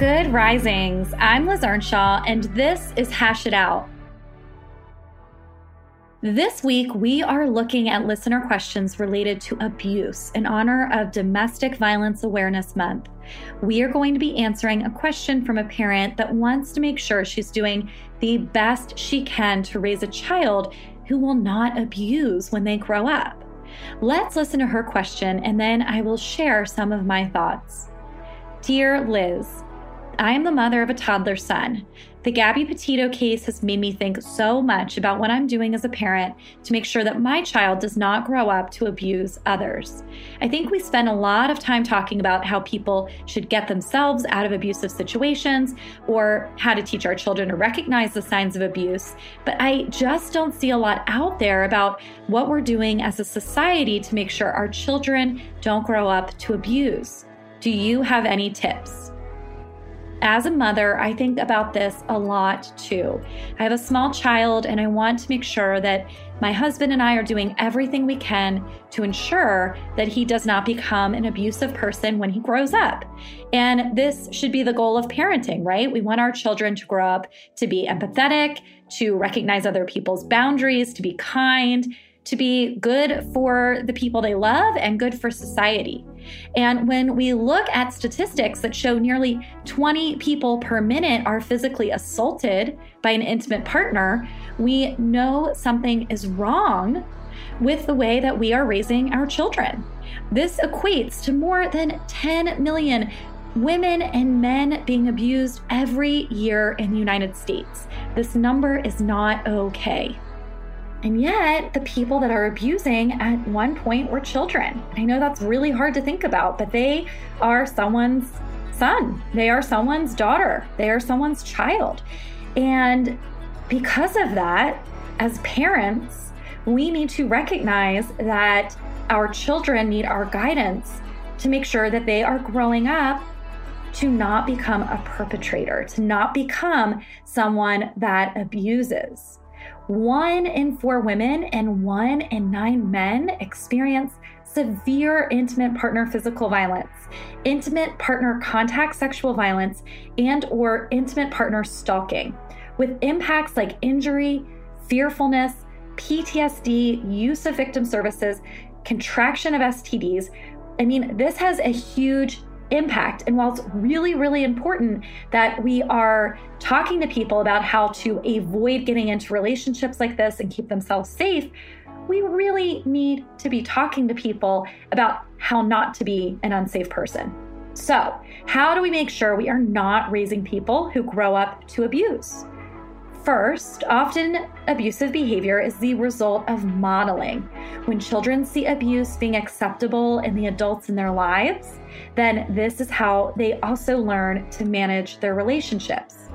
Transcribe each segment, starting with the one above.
Good risings. I'm Liz Earnshaw, and this is Hash It Out. This week, we are looking at listener questions related to abuse in honor of Domestic Violence Awareness Month. We are going to be answering a question from a parent that wants to make sure she's doing the best she can to raise a child who will not abuse when they grow up. Let's listen to her question, and then I will share some of my thoughts. Dear Liz, I am the mother of a toddler son. The Gabby Petito case has made me think so much about what I'm doing as a parent to make sure that my child does not grow up to abuse others. I think we spend a lot of time talking about how people should get themselves out of abusive situations or how to teach our children to recognize the signs of abuse, but I just don't see a lot out there about what we're doing as a society to make sure our children don't grow up to abuse. Do you have any tips? As a mother, I think about this a lot too. I have a small child, and I want to make sure that my husband and I are doing everything we can to ensure that he does not become an abusive person when he grows up. And this should be the goal of parenting, right? We want our children to grow up to be empathetic, to recognize other people's boundaries, to be kind, to be good for the people they love and good for society. And when we look at statistics that show nearly 20 people per minute are physically assaulted by an intimate partner, we know something is wrong with the way that we are raising our children. This equates to more than 10 million women and men being abused every year in the United States. This number is not okay. And yet, the people that are abusing at one point were children. I know that's really hard to think about, but they are someone's son, they are someone's daughter, they are someone's child. And because of that, as parents, we need to recognize that our children need our guidance to make sure that they are growing up to not become a perpetrator, to not become someone that abuses. One in four women and one in nine men experience severe intimate partner physical violence, intimate partner contact sexual violence, and or intimate partner stalking with impacts like injury, fearfulness, PTSD, use of victim services, contraction of STDs. I mean, this has a huge impact. And while it's really, really important that we are talking to people about how to avoid getting into relationships like this and keep themselves safe, we really need to be talking to people about how not to be an unsafe person. So, how do we make sure we are not raising people who grow up to abuse? First, often abusive behavior is the result of modeling. When children see abuse being acceptable in the adults in their lives, then this is how they also learn to manage their relationships.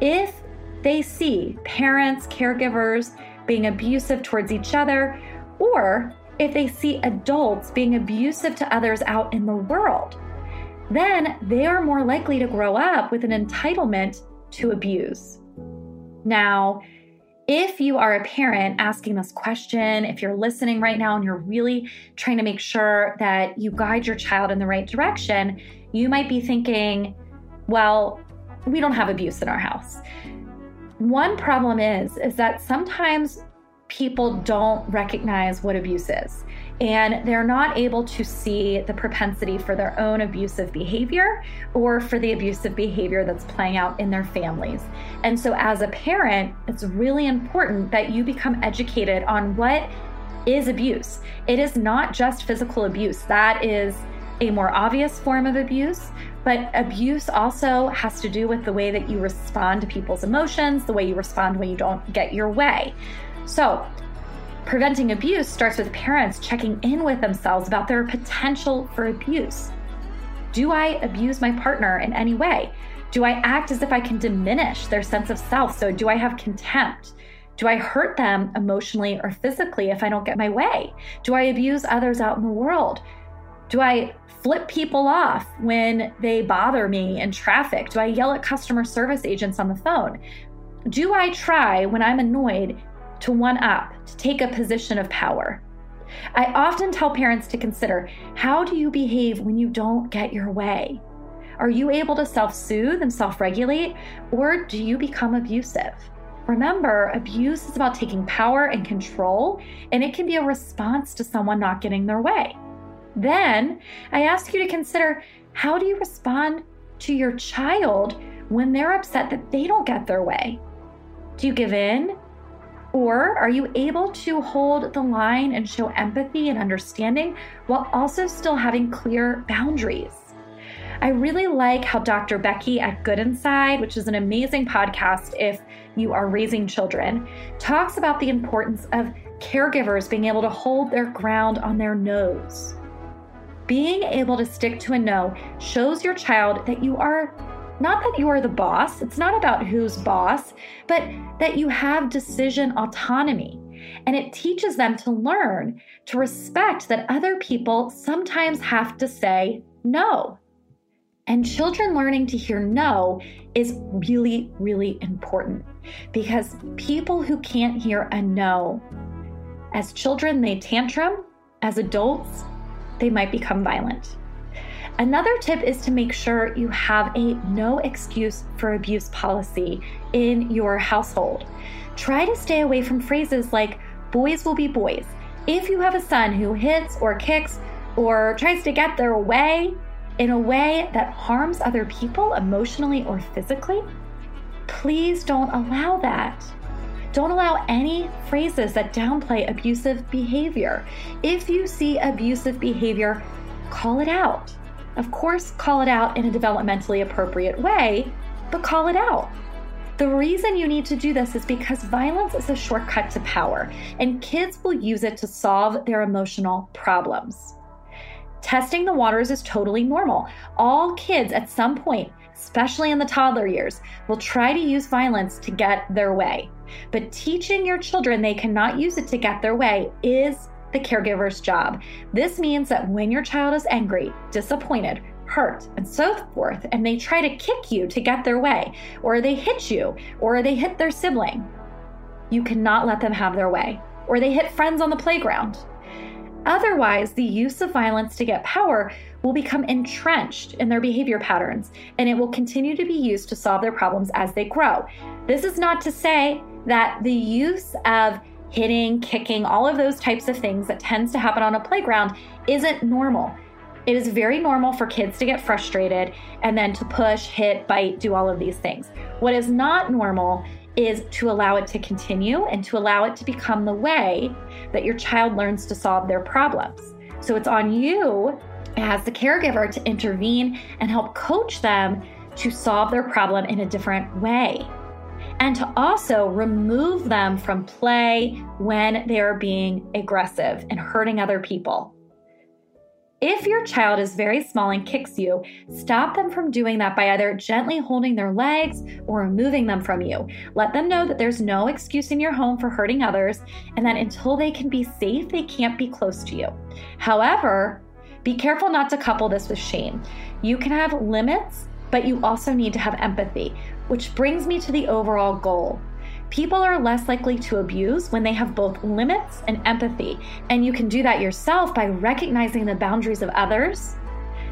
If they see parents, caregivers being abusive towards each other, or if they see adults being abusive to others out in the world, then they are more likely to grow up with an entitlement to abuse. Now, if you are a parent asking this question, if you're listening right now and you're really trying to make sure that you guide your child in the right direction, you might be thinking, well, we don't have abuse in our house. One problem is is that sometimes people don't recognize what abuse is and they're not able to see the propensity for their own abusive behavior or for the abusive behavior that's playing out in their families. And so, as a parent, it's really important that you become educated on what is abuse. It is not just physical abuse, that is a more obvious form of abuse. But abuse also has to do with the way that you respond to people's emotions, the way you respond when you don't get your way. So, Preventing abuse starts with parents checking in with themselves about their potential for abuse. Do I abuse my partner in any way? Do I act as if I can diminish their sense of self? So, do I have contempt? Do I hurt them emotionally or physically if I don't get my way? Do I abuse others out in the world? Do I flip people off when they bother me in traffic? Do I yell at customer service agents on the phone? Do I try, when I'm annoyed, to one up, to take a position of power? I often tell parents to consider how do you behave when you don't get your way? Are you able to self soothe and self regulate, or do you become abusive? Remember, abuse is about taking power and control, and it can be a response to someone not getting their way. Then I ask you to consider how do you respond to your child when they're upset that they don't get their way? Do you give in? Or are you able to hold the line and show empathy and understanding while also still having clear boundaries? I really like how Dr. Becky at Good Inside, which is an amazing podcast if you are raising children, talks about the importance of caregivers being able to hold their ground on their no's. Being able to stick to a no shows your child that you are not that you are the boss, it's not about who's boss, but that you have decision autonomy. And it teaches them to learn to respect that other people sometimes have to say no. And children learning to hear no is really, really important because people who can't hear a no, as children, they tantrum. As adults, they might become violent. Another tip is to make sure you have a no excuse for abuse policy in your household. Try to stay away from phrases like boys will be boys. If you have a son who hits or kicks or tries to get their way, in a way that harms other people emotionally or physically, please don't allow that. Don't allow any phrases that downplay abusive behavior. If you see abusive behavior, call it out. Of course, call it out in a developmentally appropriate way, but call it out. The reason you need to do this is because violence is a shortcut to power, and kids will use it to solve their emotional problems. Testing the waters is totally normal. All kids at some point, especially in the toddler years, will try to use violence to get their way. But teaching your children they cannot use it to get their way is the caregiver's job. This means that when your child is angry, disappointed, hurt, and so forth, and they try to kick you to get their way, or they hit you, or they hit their sibling, you cannot let them have their way, or they hit friends on the playground. Otherwise, the use of violence to get power will become entrenched in their behavior patterns and it will continue to be used to solve their problems as they grow. This is not to say that the use of hitting, kicking, all of those types of things that tends to happen on a playground isn't normal. It is very normal for kids to get frustrated and then to push, hit, bite, do all of these things. What is not normal is to allow it to continue and to allow it to become the way that your child learns to solve their problems. So it's on you as the caregiver to intervene and help coach them to solve their problem in a different way. And to also remove them from play when they are being aggressive and hurting other people. If your child is very small and kicks you, stop them from doing that by either gently holding their legs or removing them from you. Let them know that there's no excuse in your home for hurting others and that until they can be safe, they can't be close to you. However, be careful not to couple this with shame. You can have limits, but you also need to have empathy, which brings me to the overall goal. People are less likely to abuse when they have both limits and empathy. And you can do that yourself by recognizing the boundaries of others,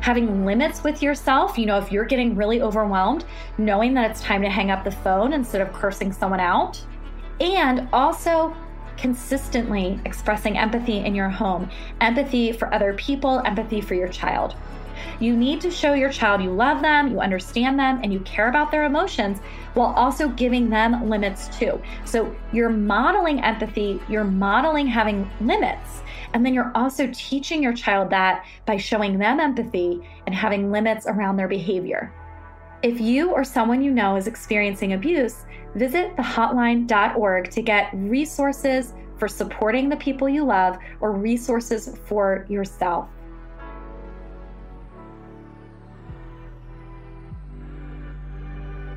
having limits with yourself. You know, if you're getting really overwhelmed, knowing that it's time to hang up the phone instead of cursing someone out. And also consistently expressing empathy in your home empathy for other people, empathy for your child. You need to show your child you love them, you understand them, and you care about their emotions while also giving them limits too. So you're modeling empathy, you're modeling having limits. And then you're also teaching your child that by showing them empathy and having limits around their behavior. If you or someone you know is experiencing abuse, visit thehotline.org to get resources for supporting the people you love or resources for yourself.